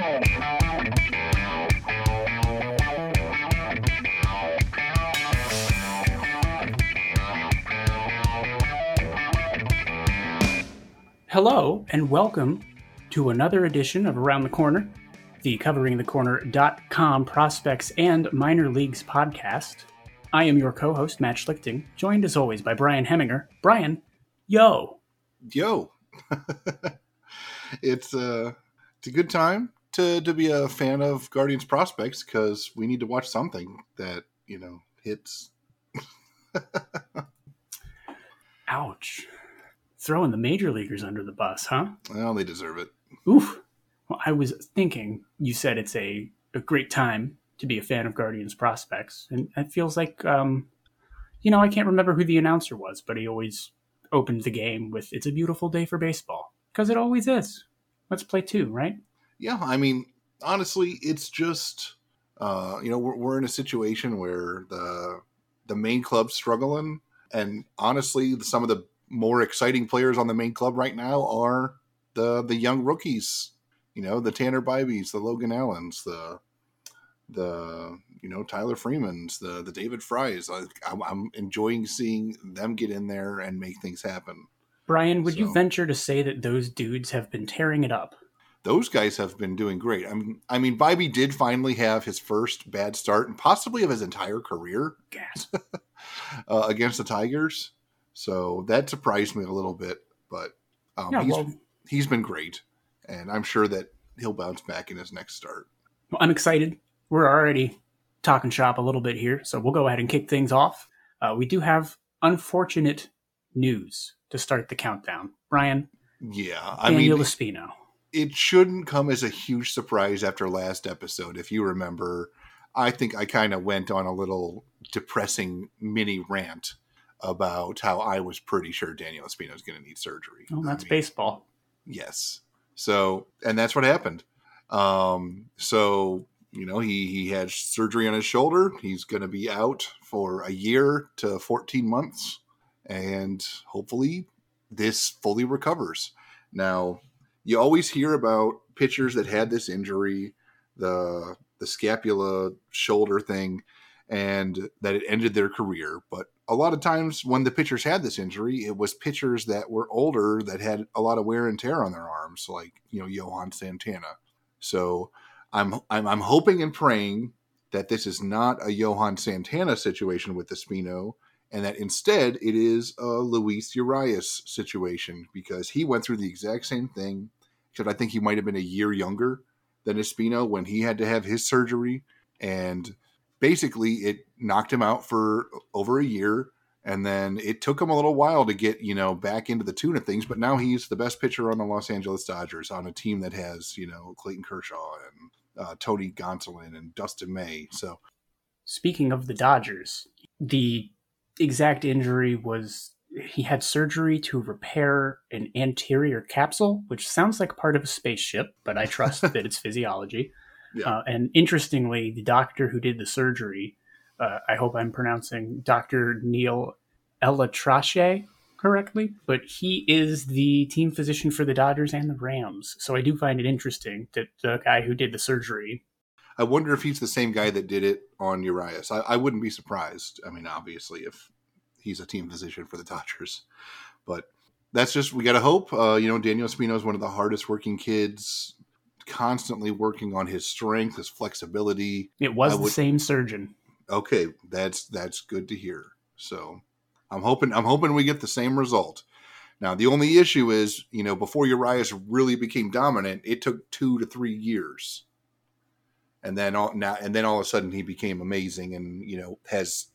Hello, and welcome to another edition of Around the Corner, the coveringthecorner.com prospects and minor leagues podcast. I am your co host, Matt Schlichting, joined as always by Brian Heminger. Brian, yo. Yo. it's, uh, it's a good time to, to be a fan of Guardians prospects because we need to watch something that, you know, hits. Ouch. Throwing the major leaguers under the bus, huh? Well, they deserve it. Oof. Well, I was thinking you said it's a, a great time to be a fan of Guardians prospects, and it feels like, um, you know, I can't remember who the announcer was, but he always opened the game with "It's a beautiful day for baseball" because it always is. Let's play two, right? Yeah, I mean, honestly, it's just uh, you know we're, we're in a situation where the the main club's struggling, and honestly, some of the more exciting players on the main club right now are the the young rookies. You know, the Tanner Bibees, the Logan Allens, the the you know Tyler Freemans, the the David Frys. I, I'm, I'm enjoying seeing them get in there and make things happen. Brian, would so, you venture to say that those dudes have been tearing it up? Those guys have been doing great. I mean, I mean, Bibee did finally have his first bad start and possibly of his entire career uh, against the Tigers. So that surprised me a little bit, but um, yeah, he's, well, he's been great, and I'm sure that he'll bounce back in his next start. Well, I'm excited. We're already talking shop a little bit here, so we'll go ahead and kick things off. Uh, we do have unfortunate news to start the countdown. Brian, yeah, I Daniel mean, Espino. It shouldn't come as a huge surprise after last episode. If you remember, I think I kind of went on a little depressing mini rant about how I was pretty sure Daniel Espino is going to need surgery. Oh, that's I mean, baseball. Yes. So, and that's what happened. Um, so, you know, he, he had surgery on his shoulder. He's going to be out for a year to 14 months. And hopefully this fully recovers. Now, you always hear about pitchers that had this injury, the the scapula shoulder thing, and that it ended their career. But a lot of times when the pitchers had this injury, it was pitchers that were older that had a lot of wear and tear on their arms, like you know Johan Santana. So I'm I'm, I'm hoping and praying that this is not a Johan Santana situation with the Espino, and that instead it is a Luis Urias situation because he went through the exact same thing, except I think he might have been a year younger than Espino when he had to have his surgery, and basically it knocked him out for over a year. And then it took him a little while to get you know back into the tune of things. But now he's the best pitcher on the los angeles dodgers on a team that has you know clayton kershaw and uh, tony gonsolin and dustin may. So speaking of the dodgers the exact injury was he had surgery to repair an anterior capsule which sounds like part of a spaceship but i trust that it's physiology yeah. Uh, and interestingly, the doctor who did the surgery, uh, I hope I'm pronouncing Dr. Neil ElAttrache correctly, but he is the team physician for the Dodgers and the Rams. So I do find it interesting that the guy who did the surgery. I wonder if he's the same guy that did it on Urias. I, I wouldn't be surprised. I mean, obviously, if he's a team physician for the Dodgers, but that's just we got to hope. Uh, you know, Daniel Espino is one of the hardest working kids constantly working on his strength, his flexibility. It was would, the same surgeon. Okay, that's that's good to hear. So I'm hoping I'm hoping we get the same result. Now the only issue is, you know, before Urias really became dominant, it took two to three years, and then all now and then all of a sudden he became amazing, and you know has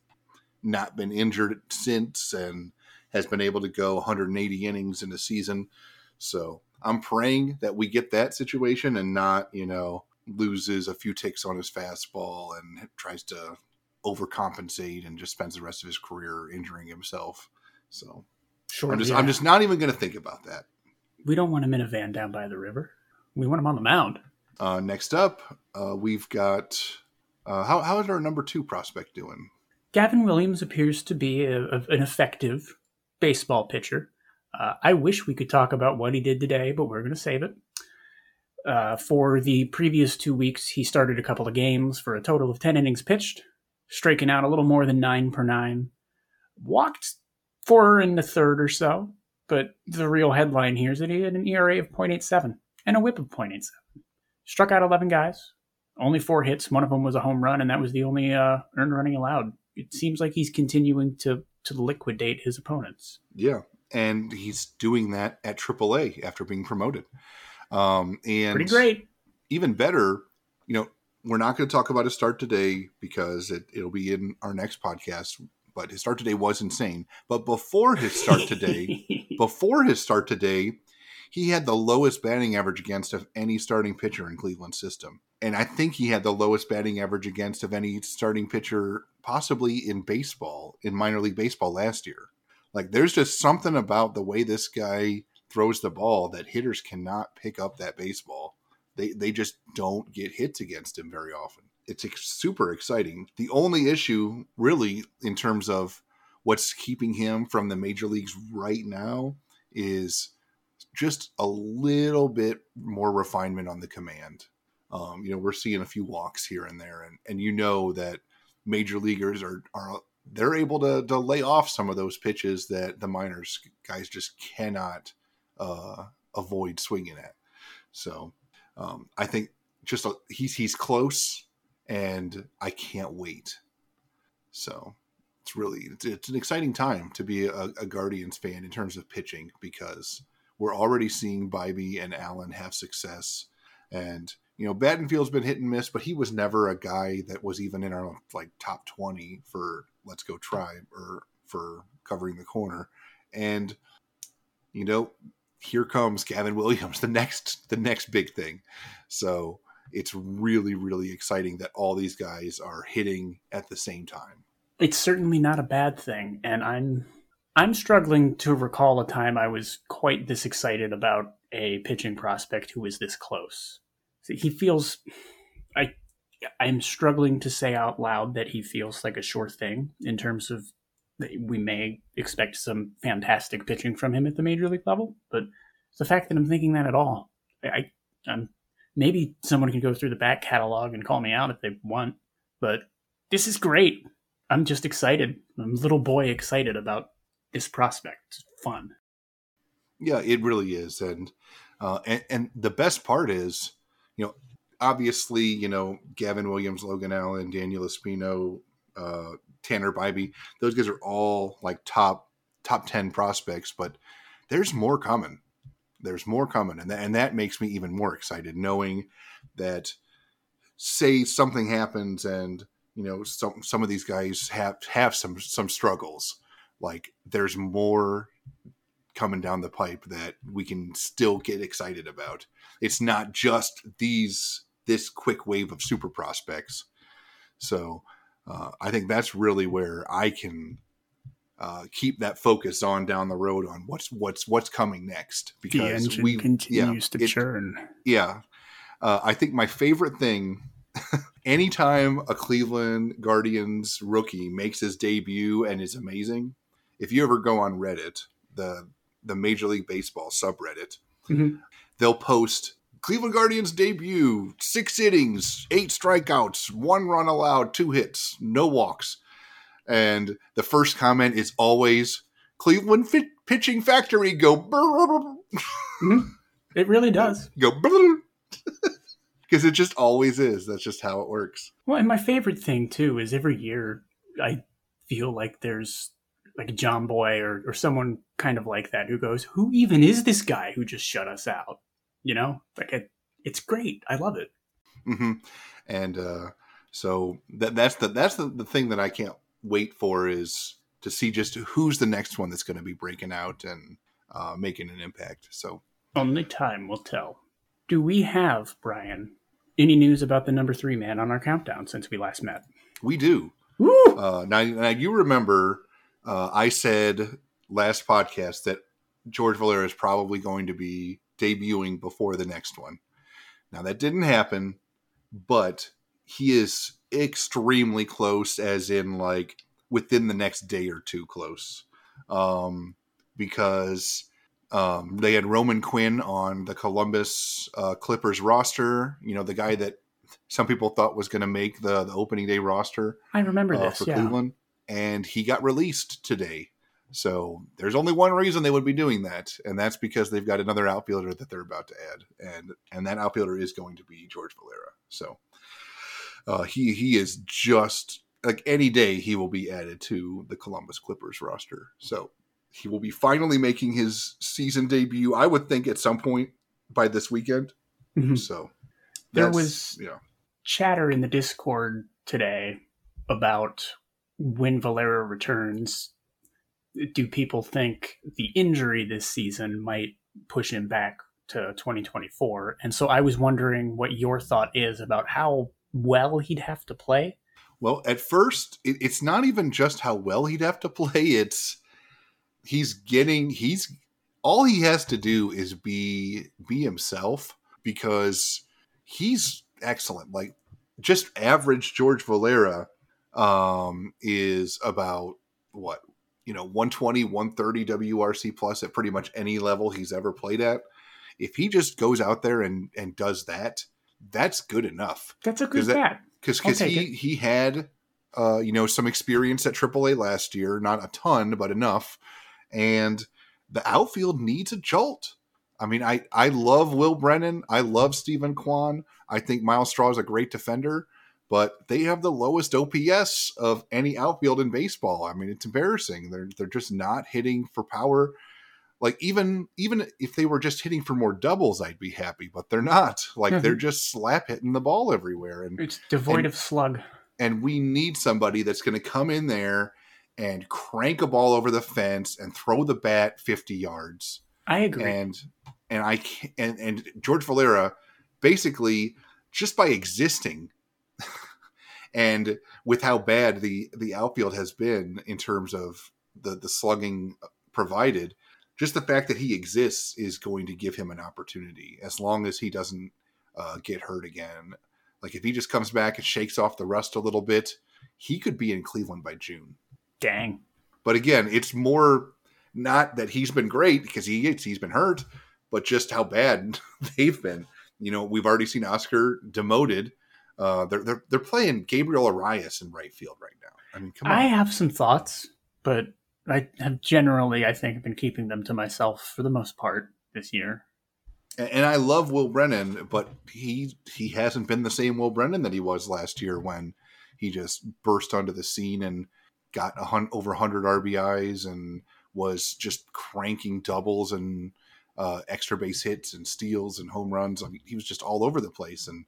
not been injured since, and has been able to go 180 innings in a season. So I'm praying that we get that situation and not, you know, loses a few ticks on his fastball and tries to overcompensate and just spends the rest of his career injuring himself. So sure, I'm just yeah. I'm just not even going to think about that. We don't want him in a van down by the river. We want him on the mound. Uh, next up, uh, we've got uh, how how is our number two prospect doing? Gavin Williams appears to be a, a, an effective baseball pitcher. Uh, I wish we could talk about what he did today, but we're going to save it. Uh, for the previous two weeks, he started a couple of games for a total of 10 innings pitched, striking out a little more than nine per nine. Walked four in the third or so, but the real headline here is that he had an ERA of 0.87 and a whip of 0.87. Struck out 11 guys, only four hits. One of them was a home run, and that was the only uh, earned running allowed. It seems like he's continuing to to liquidate his opponents. Yeah, and he's doing that at AAA after being promoted. Um, and pretty great. Even better, you know, we're not going to talk about his start today because it, it'll be in our next podcast. But his start today was insane. But before his start today, before his start today, he had the lowest batting average against of any starting pitcher in Cleveland's system. And I think he had the lowest batting average against of any starting pitcher possibly in baseball, in minor league baseball last year. Like there's just something about the way this guy throws the ball that hitters cannot pick up that baseball. They they just don't get hits against him very often. It's super exciting. The only issue really in terms of what's keeping him from the major leagues right now is just a little bit more refinement on the command. Um, you know, we're seeing a few walks here and there, and and you know that major leaguers are are they're able to to lay off some of those pitches that the minors guys just cannot uh, avoid swinging at. So um, I think just a, he's he's close, and I can't wait. So it's really it's, it's an exciting time to be a, a Guardians fan in terms of pitching because we're already seeing Bibee and Allen have success. And, you know, Battenfield's been hit and miss, but he was never a guy that was even in our like top 20 for Let's Go Tribe or for covering the corner. And, you know, here comes Gavin Williams, the next the next big thing. So it's really, really exciting that all these guys are hitting at the same time. It's certainly not a bad thing, and I'm I'm struggling to recall a time I was quite this excited about a pitching prospect who was this close. He feels I I'm struggling to say out loud that he feels like a sure thing in terms of we may expect some fantastic pitching from him at the major league level, but the fact that I'm thinking that at all, I, I'm maybe someone can go through the back catalog and call me out if they want, but this is great. I'm just excited. I'm little boy excited about this prospect. It's fun. Yeah, it really is, and uh, and and the best part is, you know, obviously, you know, Gavin Williams, Logan Allen, Daniel Espino, uh, Tanner Bibee, those guys are all like top top ten prospects, but there's more coming. There's more coming, and that, and that makes me even more excited, knowing that say something happens and you know some some of these guys have have some some struggles like there's more coming down the pipe that we can still get excited about. It's not just these this quick wave of super prospects. So uh, I think that's really where I can uh, keep that focus on down the road on what's what's what's coming next because we continues yeah, to it, churn. Yeah, uh, I think my favorite thing anytime a Cleveland Guardians rookie makes his debut and is amazing, if you ever go on Reddit, the the Major League Baseball subreddit, mm-hmm. they'll post Cleveland Guardians debut, six innings, eight strikeouts, one run allowed, two hits, no walks. And the first comment is always Cleveland fit, pitching factory go. Mm-hmm. It really does. Go because it just always is. That's just how it works. Well, and my favorite thing too is every year I feel like there's like Jomboy or, or someone kind of like that who goes, who even is this guy who just shut us out? You know, like it, it's great. I love it. Mm-hmm. And uh, so that that's the that's the, the thing that I can't wait for is to see just who's the next one that's going to be breaking out and uh, making an impact. So only time will tell. Do we have Brian any news about the number three man on our countdown since we last met? We do. Uh, now, now you remember uh, I said last podcast that George Valera is probably going to be debuting before the next one. Now that didn't happen, but he is extremely close, as in like within the next day or two close, um, because Um, they had Roman Quinn on the Columbus uh, Clippers roster. You know, the guy that some people thought was going to make the, the opening day roster. I remember uh, this. for Yeah. Cleveland, and he got released today. So there's only one reason they would be doing that, and that's because they've got another outfielder that they're about to add, and and that outfielder is going to be George Valera. So uh, he he is just like any day he will be added to the Columbus Clippers roster. So he will be finally making his season debut. I would think at some point by this weekend. Mhm. So There was- yeah. chatter in the Discord today about when Valera returns. Do people think the injury this season might push him back to 2024? And so I was wondering what your thought is about how well he'd have to play. Well, at first, it, it's not even just how well he'd have to play. It's he's getting he's all he has to do is be be himself because he's excellent. Like just average George Valera um, is about what you know 120 130 WRC plus at pretty much any level he's ever played at. If he just goes out there and and does that, that's good enough That's a good that- bat. because he it. he had uh, you know some experience at AAA last year, not a ton, but enough. And the outfield needs a jolt. I mean, I I love Will Brennan. I love Steven Kwan. I think Myles Straw is a great defender, but they have the lowest OPS of any outfield in baseball. I mean, it's embarrassing. They're they're just not hitting for power. Like even even if they were just hitting for more doubles, I'd be happy. But they're not. Like they're mm-hmm. just slap hitting the ball everywhere. And It's devoid and- of slug. and we need somebody that's going to come in there and crank a ball over the fence and throw the bat 50 yards I agree. and and i and and george valera basically just by existing and with how bad the the outfield has been in terms of the the slugging provided just the fact that he exists is going to give him an opportunity as long as he doesn't uh, get hurt again like if he just comes back and shakes off the rust a little bit he could be in cleveland by june Dang. but again, it's more not that he's been great because he he's been hurt, but just how bad they've been. You know, we've already seen Oscar demoted. Uh, they're they're they're playing Gabriel Arias in right field right now. I mean, come on. I have some thoughts, but I have generally, I think, been keeping them to myself for the most part this year. and, and I love Will Brennan, but he he hasn't been the same Will Brennan that he was last year when he just burst onto the scene and got a hun- over 100 RBIs and was just cranking doubles and uh, extra base hits and steals and home runs. I mean, he was just all over the place, and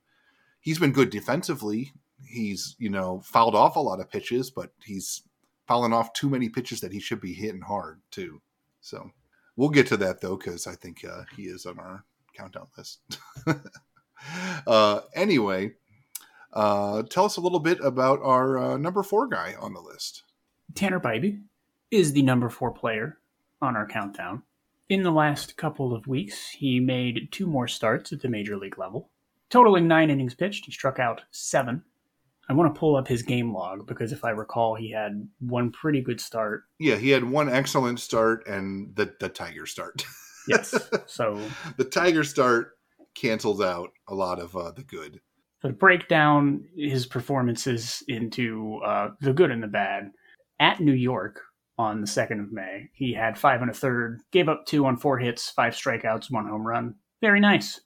he's been good defensively. He's you know fouled off a lot of pitches, but he's fouling off too many pitches that he should be hitting hard too. So we'll get to that though, because I think uh, he is on our countdown list. uh, anyway, uh, tell us a little bit about our uh, number four guy on the list. Tanner Bibee is the number four player on our countdown. In the last couple of weeks, he made two more starts at the major league level. Totaling nine innings pitched, he struck out seven. I want to pull up his game log because if I recall, he had one pretty good start. Yeah, he had one excellent start and the the Tiger start. Yes. so the Tiger start cancels out a lot of uh, the good. to break down his performances into uh, the good and the bad, at New York on the 2nd of May, he had five and a third, gave up two on four hits, five strikeouts, one home run. Very nice.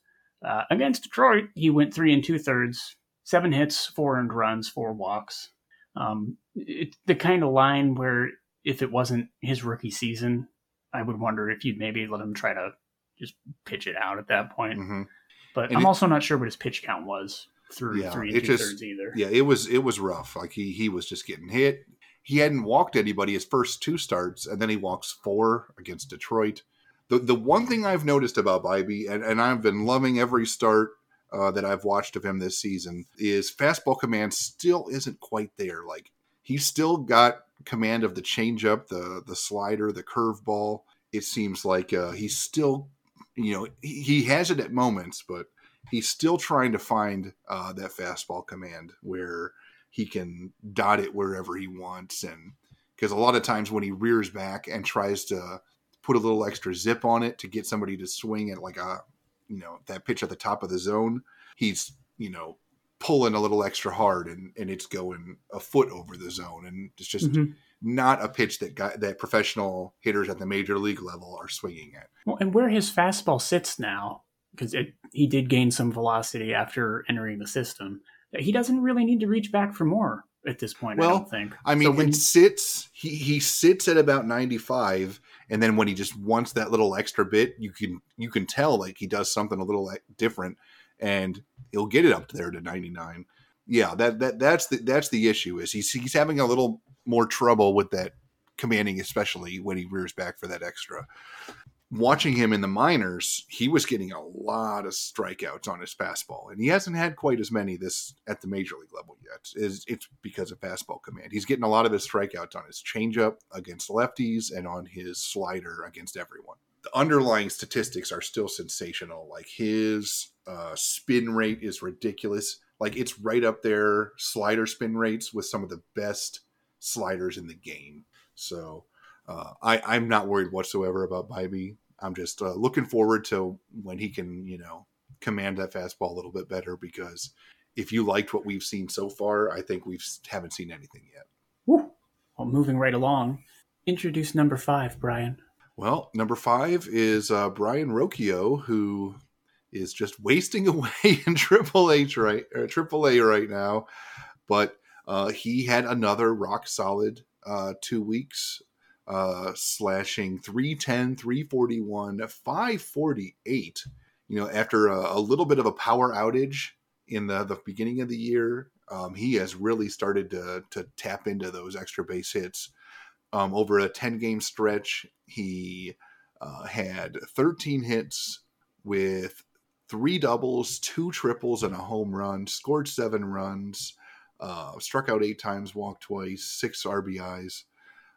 Uh, against Detroit, he went three and two thirds, seven hits, four earned runs, four walks. Um, it, the kind of line where if it wasn't his rookie season, I would wonder if you'd maybe let him try to just pitch it out at that point. hmm But And I'm it- also not sure what his pitch count was through Yeah, three and two just- thirds either. Yeah, it was it was rough. Like he he was just getting hit. He hadn't walked anybody his first two starts, and then he walks four against Detroit. The the one thing I've noticed about Bibee, and, and I've been loving every start uh, that I've watched of him this season, is fastball command still isn't quite there. Like he's still got command of the changeup, the the slider, the curveball. It seems like uh, he's still, you know, he, he has it at moments, but he's still trying to find uh, that fastball command where he can dot it wherever he wants and because a lot of times when he rears back and tries to put a little extra zip on it to get somebody to swing at like a you know that pitch at the top of the zone. He's you know pulling a little extra hard and and it's going a foot over the zone. And it's just Mhm. not a pitch that guy, that professional hitters at the major league level are swinging at. Well, and where his fastball sits now, because he did gain some velocity after entering the system, he doesn't really need to reach back for more at this point. I Well, don't think. I mean, So when- it sits. He he sits at about ninety five, and then when he just wants that little extra bit, you can you can tell like he does something a little like, different, and he'll get it up there to ninety nine. Yeah, that that that's the that's the issue is he's he's having a little more trouble with that commanding, especially when he rears back for that extra. Watching him in the minors, he was getting a lot of strikeouts on his fastball, and he hasn't had quite as many this at the major league level yet. Is it's because of fastball command. He's getting a lot of his strikeouts on his changeup against lefties and on his slider against everyone. The underlying statistics are still sensational. Like his uh, spin rate is ridiculous. Like it's right up there, slider spin rates with some of the best sliders in the game. So uh, I, I'm not worried whatsoever about Bibee. I'm just uh, looking forward to when he can, you know, command that fastball a little bit better. Because if you liked what we've seen so far, I think we've haven't seen anything yet. Woo. Well, moving right along, introduce number five, Brian. Well, number five is uh, Brayan Rocchio, who is just wasting away in Triple H right, or Triple A right now, but uh, he had another rock solid uh, two weeks, uh, slashing 310, 341, 548. You know, after a, a little bit of a power outage in the, the beginning of the year, um, he has really started to, to tap into those extra base hits. Um, over a 10 game stretch, he uh, had 13 hits with three doubles, two triples, and a home run, scored seven runs, uh, struck out eight times, walked twice, six RBIs.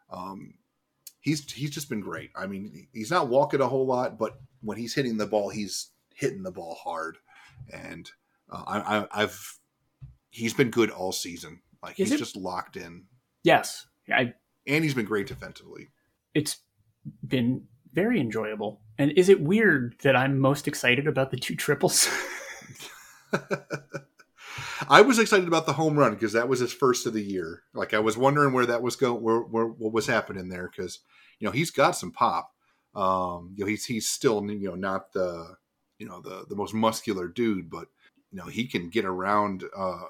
Um, he's he's just been great. I mean, he's not walking a whole lot, but when he's hitting the ball, he's hitting the ball hard, and uh, I, I, I've he's been good all season. Like Is he's it- just locked in, Yes, I, and he's been great defensively. it's been very enjoyable. And is it weird that I'm most excited about the two triples? I was excited about the home run because that was his first of the year. Like I was wondering where that was going, where, where what was happening there because you know he's got some pop. Um, you know he's he's still you know not the you know the the most muscular dude, but you know he can get around uh,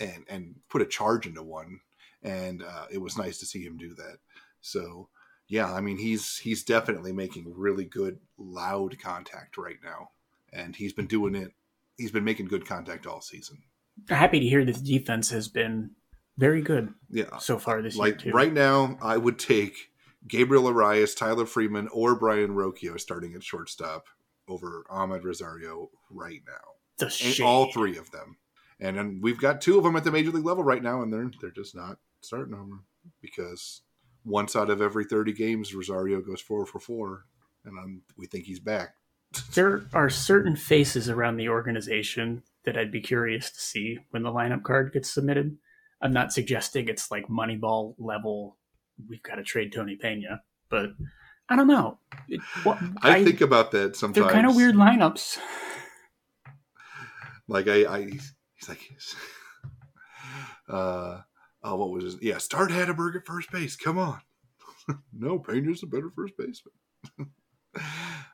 and and put a charge into one, and uh, it was nice to see him do that. So yeah, I mean he's he's definitely making really good loud contact right now, and he's been doing it he's been making good contact all season. Happy to hear that the defense has been very good Yeah, so far this like year, too. right now, I would take Gabriel Arias, Tyler Freeman, or Brayan Rocchio starting at shortstop over Amed Rosario right now. The And all three of them, and then we've got two of them at the major league level right now, and they're they're just not starting over because once out of every thirty games, Rosario goes four for four, and um, we think he's back. There are certain faces around the organization that I'd be curious to see when the lineup card gets submitted. I'm not suggesting it's like Moneyball level. We've got to trade Tony Pena, but I don't know. It, what, I, think about that sometimes. they're kind of weird lineups. Like I, I he's like, uh, oh, what was his? Yeah, start Hatteberg at first base. Come on. no, Pena's a better first baseman.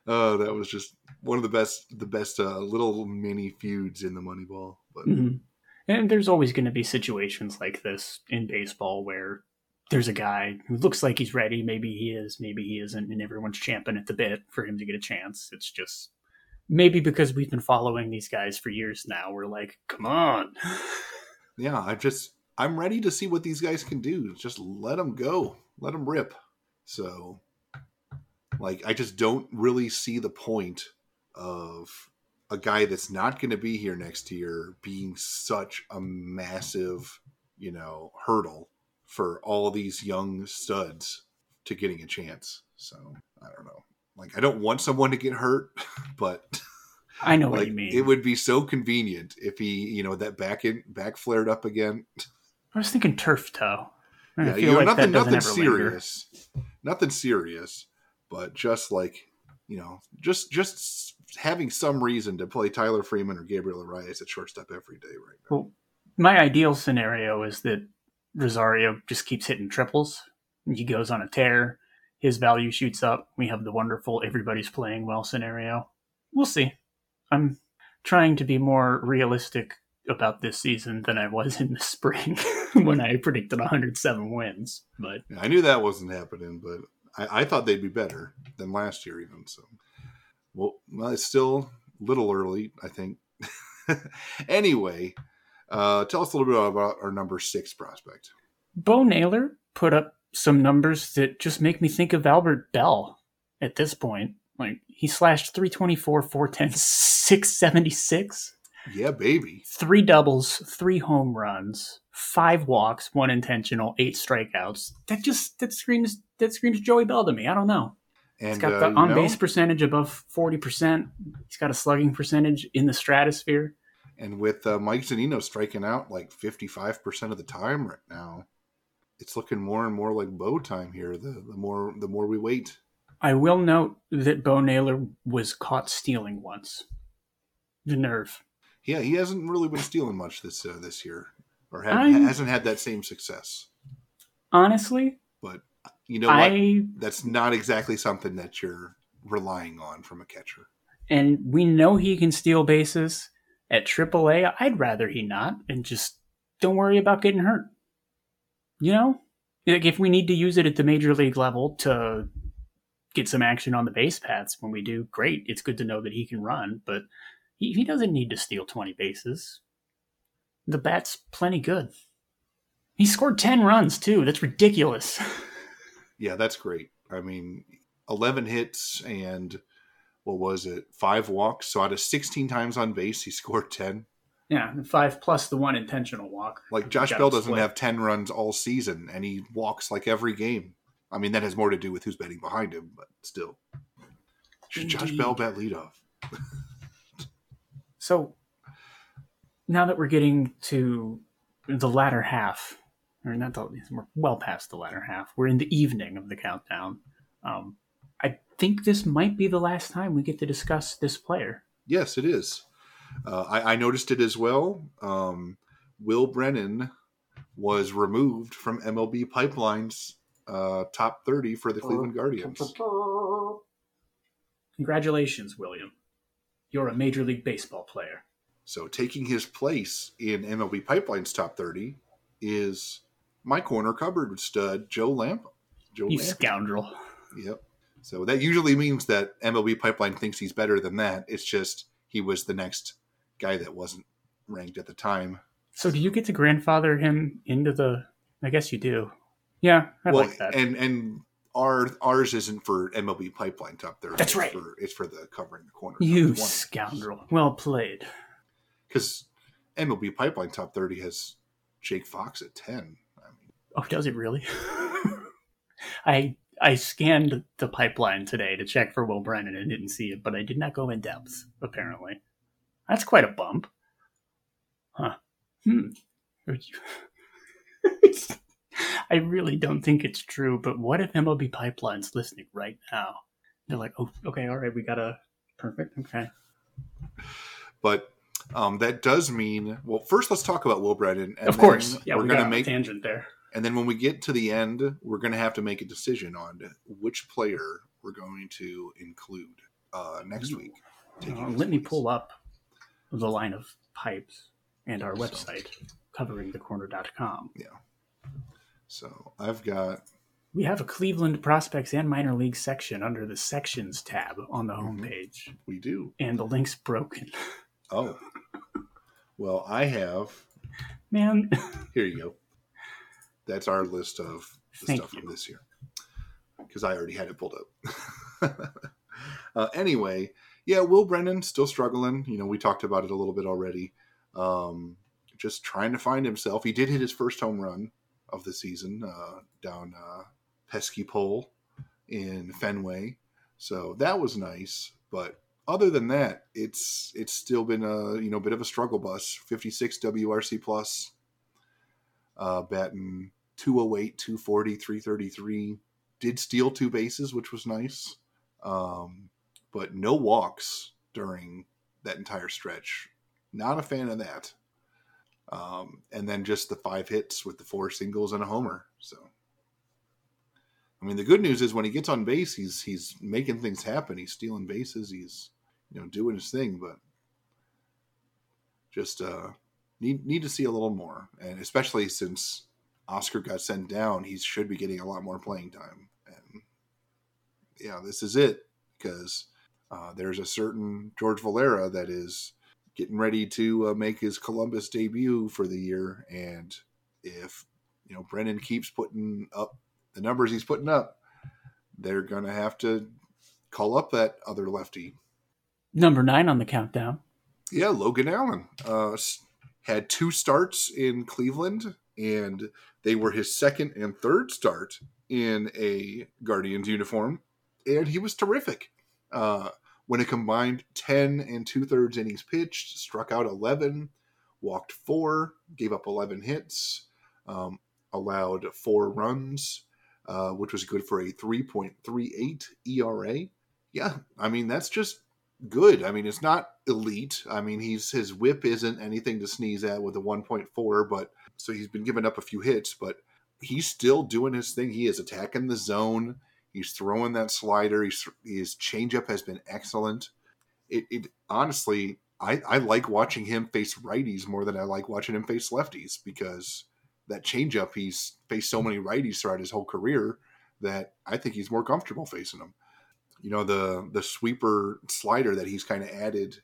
Oh, that was just one of the best, the best uh, little mini feuds in the Moneyball. But Mhm. And there's always going to be situations like this in baseball where there's a guy who looks like he's ready. Maybe he is, maybe he isn't, and everyone's champing at the bit for him to get a chance. It's just maybe because we've been following these guys for years now. We're like, come on. yeah, I just I'm ready to see what these guys can do. Just let them go, let them rip. So, like, I just don't really see the point of a guy that's not going to be here next year being such a massive, you know, hurdle for all these young studs to getting a chance. So, I don't know. Like, I don't want someone to get hurt, but I know what like you mean. it would be so convenient if he, you know, that back in back flared up again. I was thinking turf toe. I Yeah, you know, like nothing, nothing ever linger. serious. nothing serious, but just like you know, just just having some reason to play Tyler Freeman or Gabriel Arias at shortstop every day right now. Well, my ideal scenario is that Rosario just keeps hitting triples. He goes on a tear. His value shoots up. We have the wonderful everybody's playing well scenario. We'll see. I'm trying to be more realistic about this season than I was in the spring when I predicted 107 wins. But Yeah, I knew that wasn't happening, but I, I thought they'd be better than last year, even. So, well, well it's still a little early, I think. anyway, uh, tell us a little bit about our number six prospect. Bo Naylor put up some numbers that just make me think of Albert Belle at this point. Like he slashed 324, 410, 676, Yeah, baby. three doubles, three home runs, five walks, one intentional, eight strikeouts. That just that screams that screams Joey Belle to me. I don't know. And He's got uh, the you on know, base percentage above 40%. He's got a slugging percentage in the stratosphere. and with uh, Mike Zunino striking out like fifty-five percent of the time right now, it's looking more and more like Bo time here. The the more the more we wait. I will note that Bo Naylor was caught stealing once. The nerve. Yeah, he hasn't really been stealing much this uh, this year, or had, hasn't had that same success. Honestly, But you know what? I That's not exactly something that you're relying on from a catcher. and we know he can steal bases at AAA. I'd rather he not and just don't worry about getting hurt. You know, like if we need to use it at the major league level to get some action on the base paths when we do, great. It's good to know that he can run, but he, he doesn't need to steal 20 bases. The bat's plenty good. He scored 10 runs too. That's ridiculous. Yeah, that's great. I mean, 11 hits and what was it? Five walks. So out of 16 times on base, he scored 10. yeah, five plus the one intentional walk. Like Josh Bell doesn't split. have 10 runs all season and he walks like every game. I mean, that has more to do with who's betting behind him, but still. Should Josh Indeed. Bell bet leadoff? So now that we're getting to the latter half, or not the, we're well past the latter half, we're in the evening of the countdown. Um, I think this might be the last time we get to discuss this player. Yes, it is. Uh, I, I noticed it as well. Um, Will Brennan was removed from MLB Pipeline's uh, top 30 for the Cleveland Guardians. Congratulations, William. You're a Major League Baseball player. So taking his place in MLB Pipeline's top 30 is my corner cupboard stud, Joe Lampe. Joe You Lampe. scoundrel. Yep. So that usually means that MLB Pipeline thinks he's better than that. It's just he was the next guy that wasn't ranked at the time. So do you get to grandfather him into the? I guess you do. Yeah, I well, like that. and and our ours isn't for MLB Pipeline top 30. That's It's right. For, it's for the covering the corner. you scoundrel. Well played. Because MLB Pipeline top 30 has Jake Fox at 10. Oh, does it really? I I scanned the pipeline today to check for Will Brennan and didn't see it, but I did not go in depth. Apparently, that's quite a bump. Huh? Hmm. I really don't think it's true, but what if MLB Pipeline's listening right now? They're like, oh, okay, all right, we got a perfect. Okay, but um, that does mean well. First, let's talk about Will Brennan. And of course, yeah, we're we gonna make a tangent there. And then when we get to the end, we're going to have to make a decision on which player we're going to include uh, next week. Uh, let me place. pull up the line of pipes and our website, So- coveringthecorner.com. Yeah. So I've got We have a Cleveland prospects and minor league section under the sections tab on the Mhm. homepage, we do. and the link's broken. Oh, well, I have. Man, Here you go. That's our list of the Thank stuff you. from this year because I already had it pulled up. uh, anyway, yeah, Will Brennan still struggling. You know, we talked about it a little bit already. Um, just trying to find himself. He did hit his first home run of the season uh, down uh, Pesky Pole in Fenway, so that was nice. But other than that, it's it's still been a you know bit of a struggle bus. Fifty six WRC plus, uh, batting 208, 240, 333. did steal two bases, which was nice, um, but no walks during that entire stretch. Not a fan of that. Um, and then just the five hits with the four singles and a homer. So, I mean, the good news is when he gets on base, he's he's making things happen. He's stealing bases. He's you know doing his thing, but just uh, need need to see a little more, and especially since Oscar got sent down, he should be getting a lot more playing time. And yeah, this is it because uh, there's a certain George Valera that is getting ready to uh, make his Columbus debut for the year, and if you know Brennan keeps putting up the numbers he's putting up, they're gonna have to call up that other lefty. Number nine on the countdown. Yeah, Logan Allen uh, had two starts in Cleveland, and they were his second and third start in a Guardians uniform, and he was terrific. Uh, when a combined 10 and two thirds innings pitched, struck out 11, walked four, gave up 11 hits, um, allowed four runs, uh, which was good for a 3.38 ERA. Yeah, I mean, that's just good. I mean, it's not elite. I mean, he's his whip isn't anything to sneeze at with a 1.4, but so he's been giving up a few hits, but he's still doing his thing. He is attacking the zone. He's throwing that slider. He's, his changeup has been excellent. It, it honestly, I, I like watching him face righties more than I like watching him face lefties because that changeup he's faced so many righties throughout his whole career that I think he's more comfortable facing them. You know the the sweeper slider that he's kind of added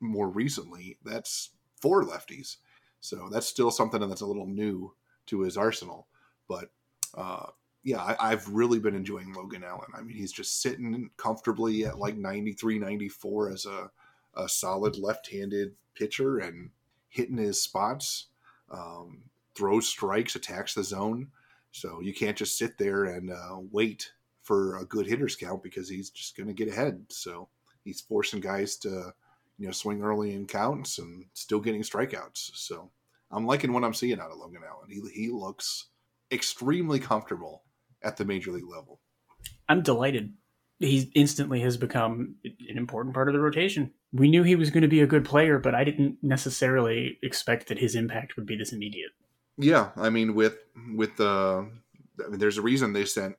more recently that's for lefties, so that's still something that's a little new to his arsenal. But uh, yeah, I, have really been enjoying Logan Allen. I mean, he's just sitting comfortably at like 93, 94 as a, a solid left handed pitcher and hitting his spots, um, throws strikes, attacks the zone. So you can't just sit there and uh, wait for a good hitters count because he's just going to get ahead. So he's forcing guys to, you know, swing early in counts and still getting strikeouts. So I'm liking what I'm seeing out of Logan Allen. He, he looks extremely comfortable at the major league level. I'm delighted. He instantly has become an important part of the rotation. We knew he was going to be a good player, but I didn't necessarily expect that his impact would be this immediate. Yeah, I mean, with with the, uh, I mean, there's a reason they sent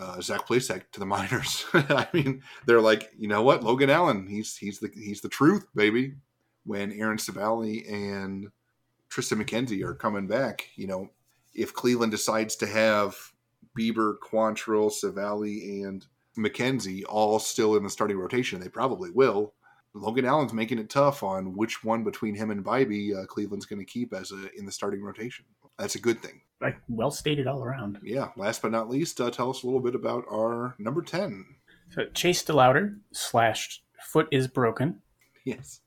uh, Zach Plesac to the minors. I mean, they're like, you know what, Logan Allen, he's he's the he's the truth, baby. When Aaron Civale and Triston McKenzie are coming back, you know, if Cleveland decides to have Bieber, Quantrill, Civale, and McKenzie all still in the starting rotation. They probably will. Logan Allen's making it tough on which one between him and Bibee uh, Cleveland's going to keep as a in the starting rotation. That's a good thing. Like well stated all around. Yeah. Last but not least, uh, tell us a little bit about our number ten. So Chase DeLauter slashed foot is broken. Yes,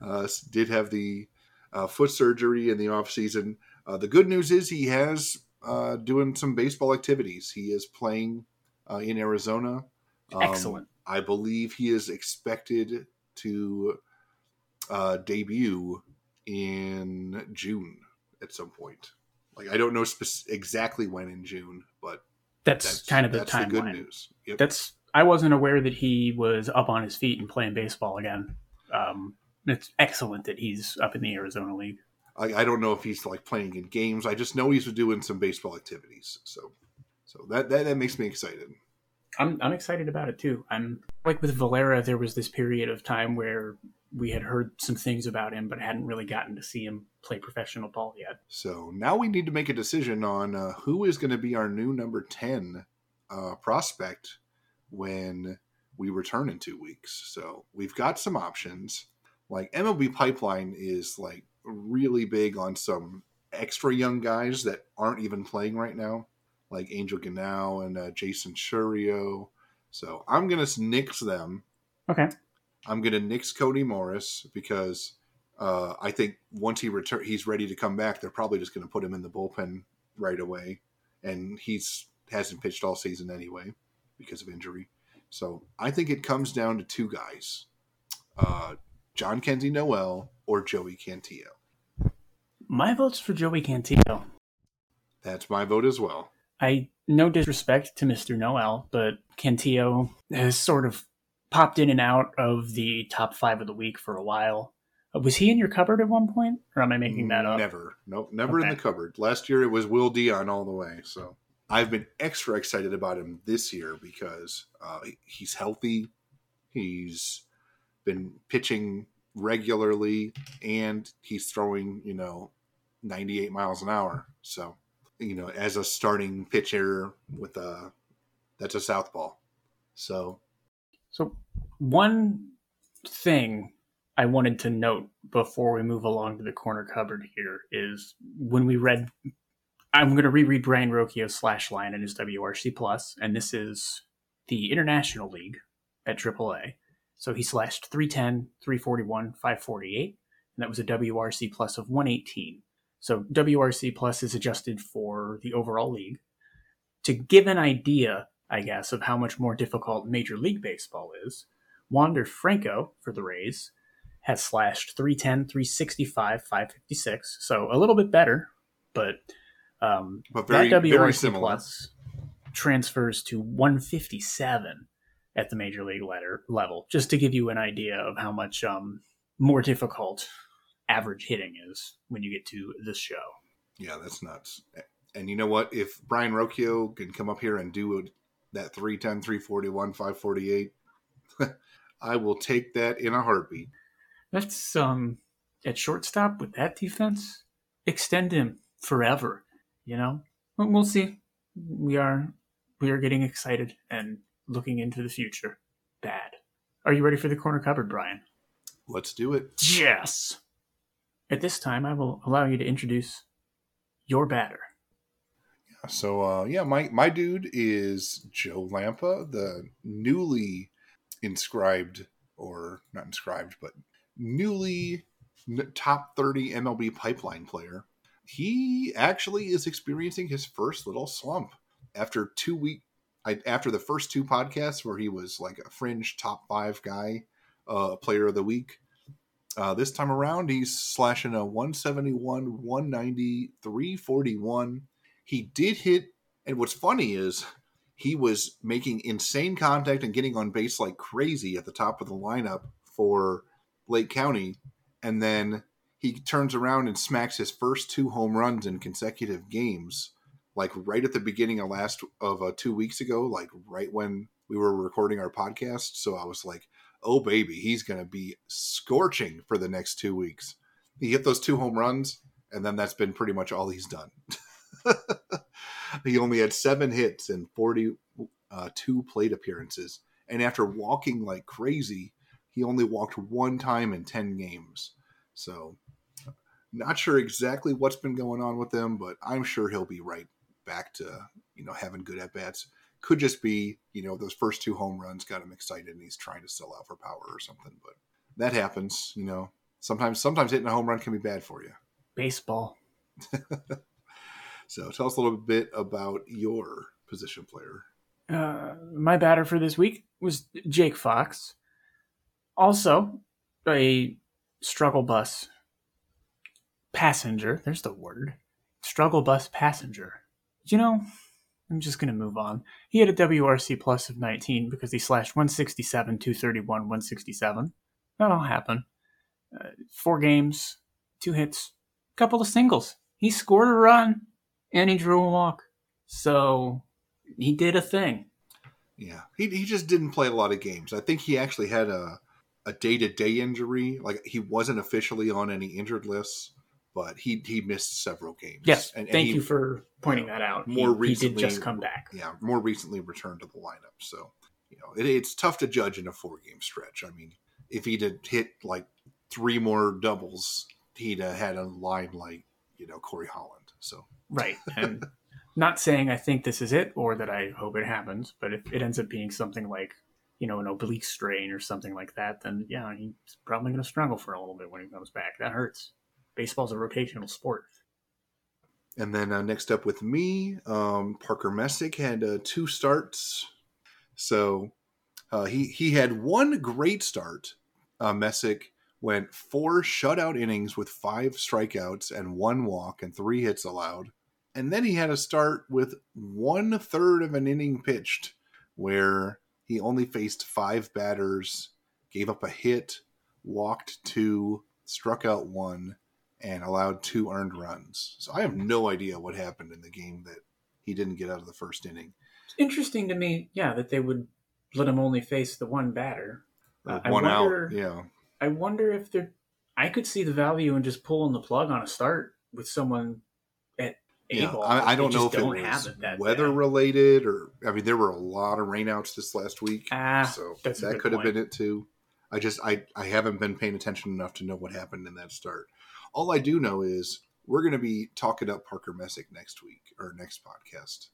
uh, did have the uh, foot surgery in the off season. Uh, the good news is he has uh, doing some baseball activities. He is playing uh, in Arizona. Um, Excellent. I believe he is expected to uh, debut in June at some point. Like I don't know spe- exactly when in June, but that's, that's kind of the timeline. good news. Yep. That's I wasn't aware that he was up on his feet and playing baseball again. Um, it's excellent that he's up in the Arizona League. I, I don't know if he's like playing in games. I just know he's doing some baseball activities. So, so that that, that makes me excited. I'm I'm excited about it too. I'm like with Valera. There was this period of time where we had heard some things about him, but hadn't really gotten to see him play professional ball yet. So now we need to make a decision on uh, who is going to be our new number ten uh, prospect when we return in two weeks. So we've got some options. Like MLB Pipeline is like really big on some extra young guys that aren't even playing right now, like Angel Genao and uh, Jaison Chourio. So I'm gonna nix them. Okay. I'm gonna nix Cody Morris because uh, I think once he return, he's ready to come back. They're probably just gonna put him in the bullpen right away, and he's hasn't pitched all season anyway because of injury. So I think it comes down to two guys: uh, Kenzie Noel or Joey Cantillo. My vote's for Joey Cantillo. That's my vote as well. I no disrespect to Mr. Noel, but Cantillo has sort of popped in and out of the top five of the week for a while. Uh, Was he in your cupboard at one point, or am I making that up? Never. Nope. Never in the cupboard. Last year it was Will Dion all the way. So I've been extra excited about him this year because uh, he's healthy. He's been pitching regularly and he's throwing, you know, 98 miles an hour. So, you know, as a starting pitcher with a, that's a southpaw. So, So, one thing I wanted to note before we move along to the corner cupboard here is when we read, I'm going to reread Brayan Rocchio's slash line in his WRC Plus, and this is the International League at AAA. So he slashed 310, 341, 548, and that was a WRC Plus of 118. So WRC Plus is adjusted for the overall league. To give an idea, I guess, of how much more difficult Major League Baseball is, Wander Franco for the Rays has slashed 310, 365, 556. So a little bit better, but um, but very, that WRC. Plus transfers to 157 at the Major League letter, level, just to give you an idea of how much um, more difficult average hitting is when you get to this show. Yeah, that's nuts. And you know what? If Brayan Rocchio can come up here and do it, that 310, 341, 548, I will take that in a heartbeat. That's um at shortstop with that defense. Extend him forever. You know, we'll see. We are we are getting excited and looking into the future. Bad. Are you ready for the corner cupboard, Brian? Let's do it. Yes. At this time, I will allow you to introduce your batter. Yeah, So, uh, yeah, my, my dude is Joe Lampe, the newly inscribed, or not inscribed, but newly top 30 MLB pipeline player. He actually is experiencing his first little slump after two week I, after the first two podcasts where he was like a fringe top five guy, uh, player of the week. Uh, this time around, he's slashing a 171, 190, 341. He did hit, and what's funny is he was making insane contact and getting on base like crazy at the top of the lineup for Lake County. And then he turns around and smacks his first two home runs in consecutive games, like right at the beginning of last of uh, two weeks ago, like right when we were recording our podcast. So I was like, oh baby, he's going to be scorching for the next two weeks. He hit those two home runs, and then that's been pretty much all he's done. he only had seven hits and 42 uh, plate appearances. And after walking like crazy, he only walked one time in 10 games. So, not sure exactly what's been going on with him, but I'm sure he'll be right back to, you know, having good at bats. Could just be, you know, those first two home runs got him excited and he's trying to sell out for power or something. But that happens, you know. Sometimes, sometimes hitting a home run can be bad for you. Baseball. So, tell us a little bit about your position player. Uh, my batter for this week was Jake Fox. Also, a struggle bus passenger. There's the word. Struggle bus passenger. You know, I'm just going to move on. He had a WRC plus of 19 because he slashed 167, 231, 167. That'll happen. Uh, four games, two hits, a couple of singles. He scored a run and he drew a walk. So he did a thing. Yeah, he, he just didn't play a lot of games. I think he actually had a a day to day injury. Like he wasn't officially on any injured lists, but he he missed several games. Yes, and, and thank he, you for pointing that out. more he, he recently- did just come back. yeah more recently returned to the lineup. So you know it, it's tough to judge in a four game stretch. I mean, if he'd had hit like three more doubles, he'd have had a line like you know Corey Holland. So Right, and not saying I think this is it or that I hope it happens, but if it ends up being something like you know an oblique strain or something like that, then yeah, he's probably going to struggle for a little bit when he comes back. That hurts. Baseball's a rotational sport. And then uh, next up with me, um, Parker Messick had uh, two starts. So uh, he he had one great start. Uh, Messick went four shutout innings with five strikeouts and one walk and three hits allowed. and then he had a start with one third of an inning pitched, where he only faced five batters, gave up a hit, walked two, struck out one, and allowed two earned runs. So I have no idea what happened in the game that he didn't get out of the first inning. It's interesting to me, yeah, that they would let him only face the one batter. I one wonder- out, yeah. I wonder if they're. I could see the value in just pulling the plug on a start with someone at A Yeah. I, I don't know if just it don't was it that weather bad. related or I mean there were a lot of rainouts this last week, Ah, so that could have been it too. I just I I haven't been paying attention enough to know what happened in that start. All I do know is we're going to be talking up Parker Messick next week or next podcast.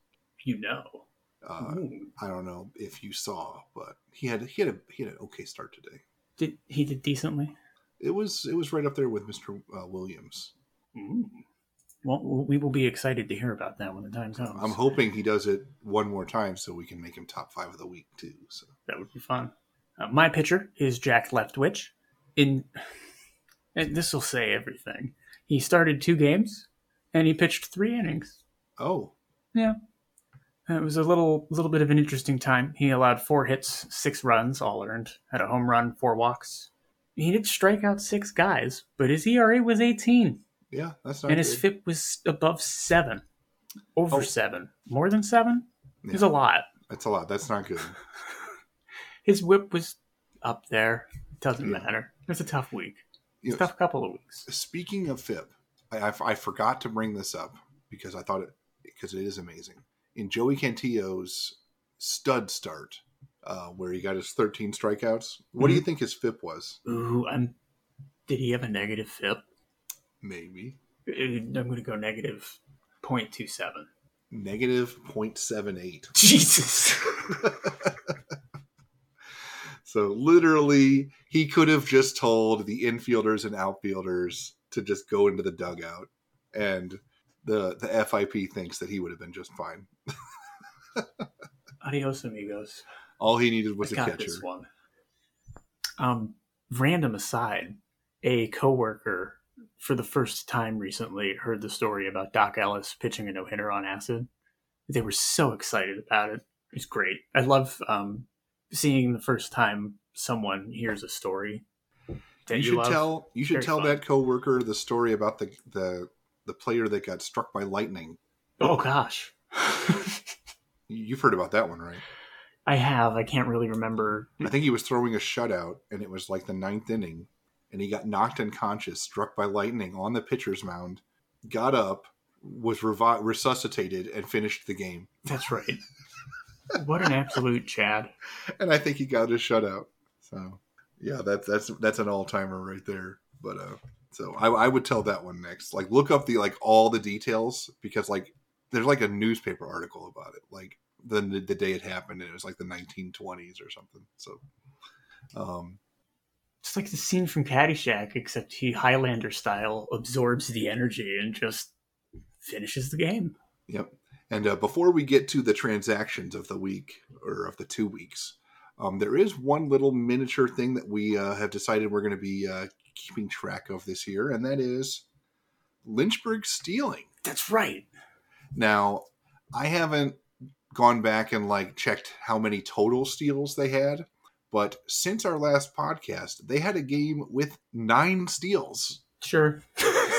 you know. Uh, I don't know if you saw, but he had he had a he had an okay start today. Did he did decently? It was it was right up there with Mr. Uh, Williams. Ooh. Well, we will be excited to hear about that when the time comes. I'm hoping he does it one more time so we can make him top five of the week too. So That would be fun. Uh, my pitcher is Jack Leftwich. In and this will say everything. He started two games, and he pitched three innings. oh Yeah, it was a little little bit of an interesting time. He allowed four hits, six runs, all earned. Had a home run, four walks. He did strike out six guys, but his ERA was 18, yeah, that's not and his good. FIP was above seven, over Oh. seven, more than seven. Yeah. a lot. That's a lot. That's not good. His whip was up there. It Doesn't Yeah. matter. It was a tough week. You know, tough couple of weeks. speaking of FIP, I, I, I forgot to bring this up because I thought it because it is amazing. In Joey Cantillo's stud start, uh, where he got his 13 strikeouts, what do you think his FIP was? Ooh, I'm. Did he have a negative FIP? Maybe Uh, I'm going to go negative 0.27. negative 0.78. Jesus. So literally, he could have just told the infielders and outfielders to just go into the dugout, and the the FIP thinks that he would have been just fine. Adios, amigos. All he needed was I a got catcher. this one. Um, random aside, a coworker for the first time recently heard the story about Doc Ellis pitching a no hitter on acid. They were so excited about it. It's great. I love um, seeing the first time someone hears a story that you should tell you should Very tell fun. that coworker the story about the the the player that got struck by lightning. Oh gosh, You've heard about that one, right? I have. I can't really remember. I think he was throwing a shutout, and it was like the ninth inning, and he got knocked unconscious, struck by lightning on the pitcher's mound, got up, was revi- resuscitated, and finished the game. That's right. what an absolute Chad. And I think he got his shutout. So yeah, that's that's that's an all timer right there. But uh, so I, I would tell that one next. Like look up the like all the details because like there's like a newspaper article about it. Like the the day it happened, and it was like the 1920s or something. So um, It's like the scene from Caddyshack, except he Highlander style absorbs the energy and just finishes the game. Yep. And uh, before we get to the transactions of the week or of the two weeks, um, there is one little miniature thing that we uh, have decided we're going to be uh, keeping track of this year, and that is Lynchburg stealing. That's right. Now, I haven't gone back and like checked how many total steals they had, but since our last podcast, they had a game with nine steals. Sure.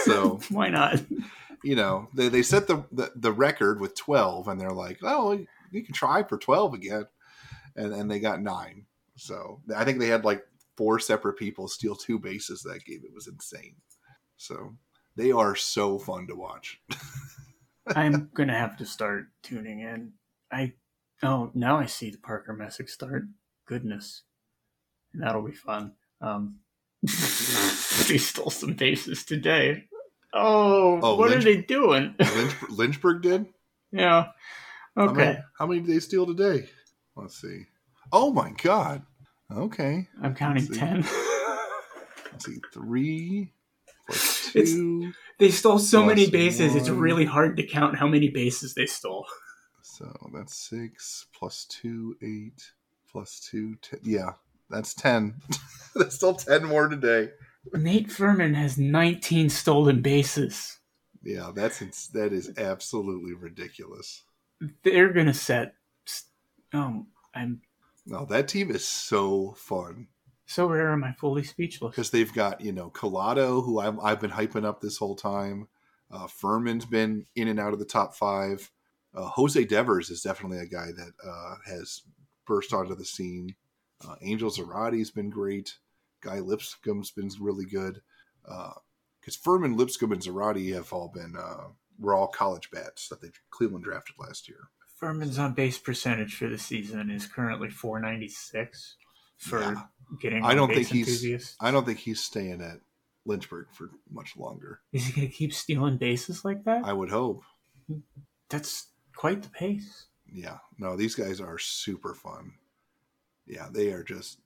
So- why not? You know they, they set the, the the record with 12 and they're like oh you can try for 12 again and and they got nine so i think they had like four separate people steal two bases that game it was insane so they are so fun to watch I'm gonna have to start tuning in. I oh now I see the Parker Messick start. Goodness, that'll be fun. Um, they stole some bases today. Oh, Oh, what Lynch- are they doing? Lynch, lynchburg did yeah. how many, Okay, how many did they steal today let's see oh my god okay I'm counting Let's ten. let's see three plus It's- two they stole so many bases. It's really hard to count how many bases they stole. So that's six plus two, eight plus two, ten. Yeah, that's ten. that's still ten more today. Nate Furman has 19 stolen bases. Yeah, that's ins- that is absolutely ridiculous. They're gonna set. Um, I'm No, that team is so fun so rare. Am I fully speechless? because they've got you know Collado, who I've, I've been hyping up this whole time. Uh, Furman's been in and out of the top five. Uh, Jose Devers is definitely a guy that uh, has burst onto the scene. Uh, Angel Zarate's been great. Guy Lipscomb's been really good. Because Furman, Lipscomb, and Zarate have all been uh, were all college bats that they Cleveland drafted last year. Furman's on base percentage for the season is currently 496 for Yeah. getting. I don't think he's- I don't think he's staying at Lynchburg for much longer. Is he going to keep stealing bases like that? I would hope. That's quite the pace. Yeah, no, these guys are super fun. Yeah, they are just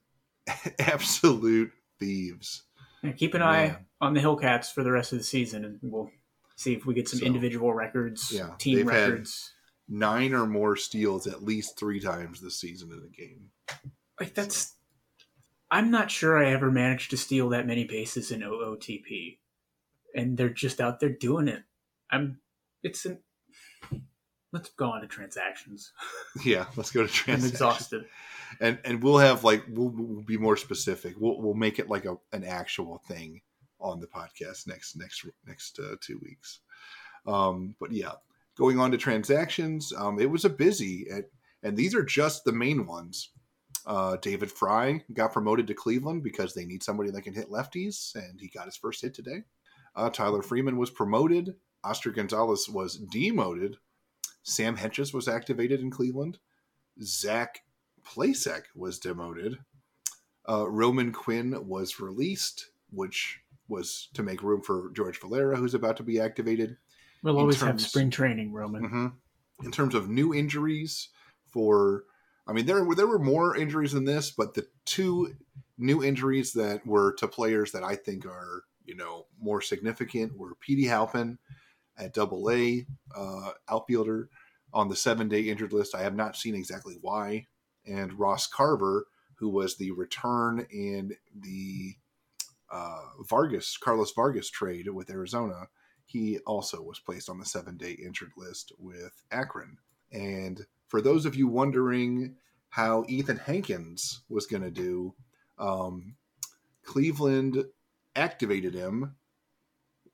absolute thieves. Yeah, keep an eye Man. on the Hillcats for the rest of the season, and we'll see if we get some So, individual records, yeah, team records. Nine or more steals at least three times this season in a game. Like that's. I'm not sure I ever managed to steal that many bases in OOTP, and they're just out there doing it. I'm. It's an. Let's go on to transactions. Yeah, let's go to I'm transactions. exhausted. And and we'll have like we'll, we'll be more specific. We'll we'll make it like a an actual thing on the podcast next next next uh, two weeks. Um, but yeah, going on to transactions, um, it was a busy and and these are just the main ones. Uh, David Fry got promoted to Cleveland because they need somebody that can hit lefties, and he got his first hit today. Uh, Tyler Freeman was promoted. Oscar Gonzalez was demoted. Sam Hentges was activated in Cleveland. Zach Plesac was demoted. Uh, Roman Quinn was released, which was to make room for George Valera, who's about to be activated. We'll In always have spring training, Roman. hmm In terms of new injuries, for I mean, there were there were more injuries than this, but the two new injuries that were to players that I think are you know more significant were Petey Halpin at Double A uh, outfielder on the seven day injured list. I have not seen exactly why, and Ross Carver, who was the return in the uh, Vargas Carlos Vargas trade with Arizona he also was placed on the seven day injured list with Akron. And for those of you wondering how Ethan Hankins was going to do, um, Cleveland activated him,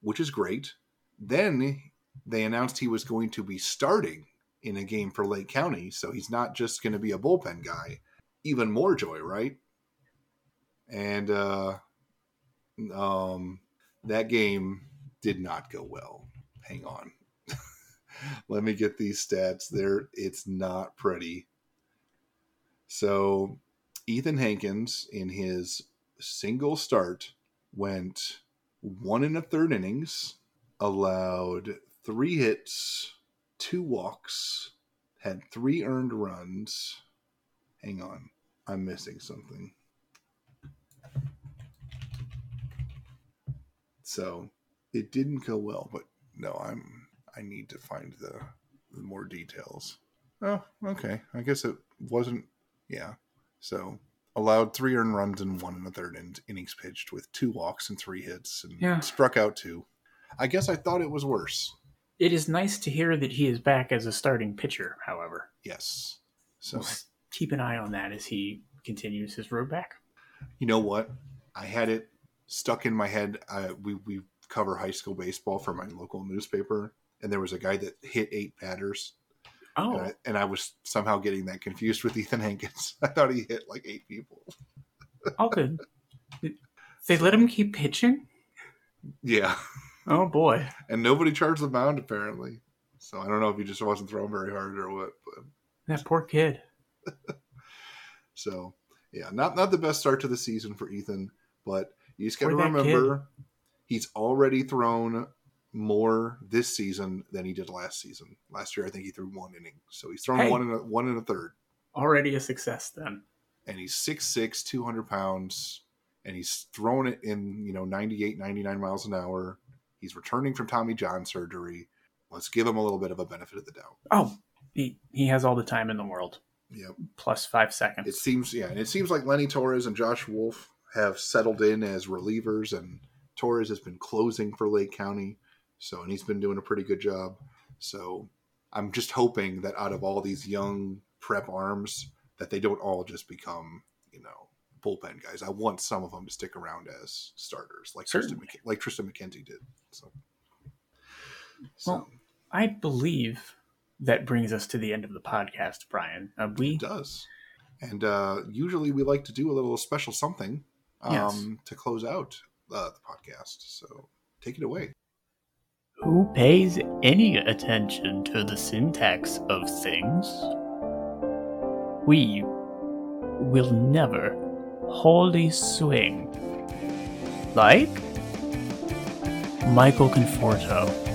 which is great. Then they announced he was going to be starting in a game for Lake County, so he's not just going to be a bullpen guy. Even more joy, right? And uh, um, that game did not go well. Hang on. Let me get these stats there. It's not pretty. So, Ethan Hankins, in his single start, went one and a third innings, allowed three hits, two walks, had three earned runs. Hang on. I'm missing something. So, it didn't go well, but no, I'm I need to find the, the more details. Oh, okay. I guess it wasn't yeah. So allowed three earned runs and one and a third in, innings pitched with two walks and three hits and Yeah. struck out two. I guess I thought it was worse. It is nice to hear that he is back as a starting pitcher, however. Yes. So We'll keep an eye on that as he continues his road back. you know what? I had it stuck in my head. We we cover high school baseball for my local newspaper, and there was a guy that hit eight batters Oh, and, I, and I was somehow getting that confused with Ethan Hankins. I thought he hit like eight people. all good. They let him keep pitching? Yeah, Oh boy. and nobody charged the mound apparently. So I don't know if he just wasn't throwing very hard or what. But That poor kid. so yeah, not not the best start to the season for Ethan, but you just got to remember he's already thrown more this season than he did last season. Last year, I think he threw one inning, so he's thrown Hey. one and a, one and a third. Already a success then. and he's 6'6", 200 pounds, and he's thrown it in, you know, 98, 99 miles an hour. He's returning from Tommy John surgery. Let's give him a little bit of a benefit of the doubt. Oh, he, he has all the time in the world. Yep. Plus five seconds. It seems, yeah, and it seems like Lenny Torres and Josh Wolf have settled in as relievers, and Torres has been closing for Lake County. So, and he's been doing a pretty good job. So, I'm just hoping that out of all these young prep arms, that they don't all just become, you know, bullpen guys. I want some of them to stick around as starters, like Certainly. McK- like Triston McKenzie did. So, Well, I believe that brings us to the end of the podcast, Brian. Uh, we It does. And uh, usually we like to do a little special something um, Yes. to close out uh, the podcast. So take it away. Who pays any attention to the syntax of things? We will never wholly swing. Like Michael Conforto.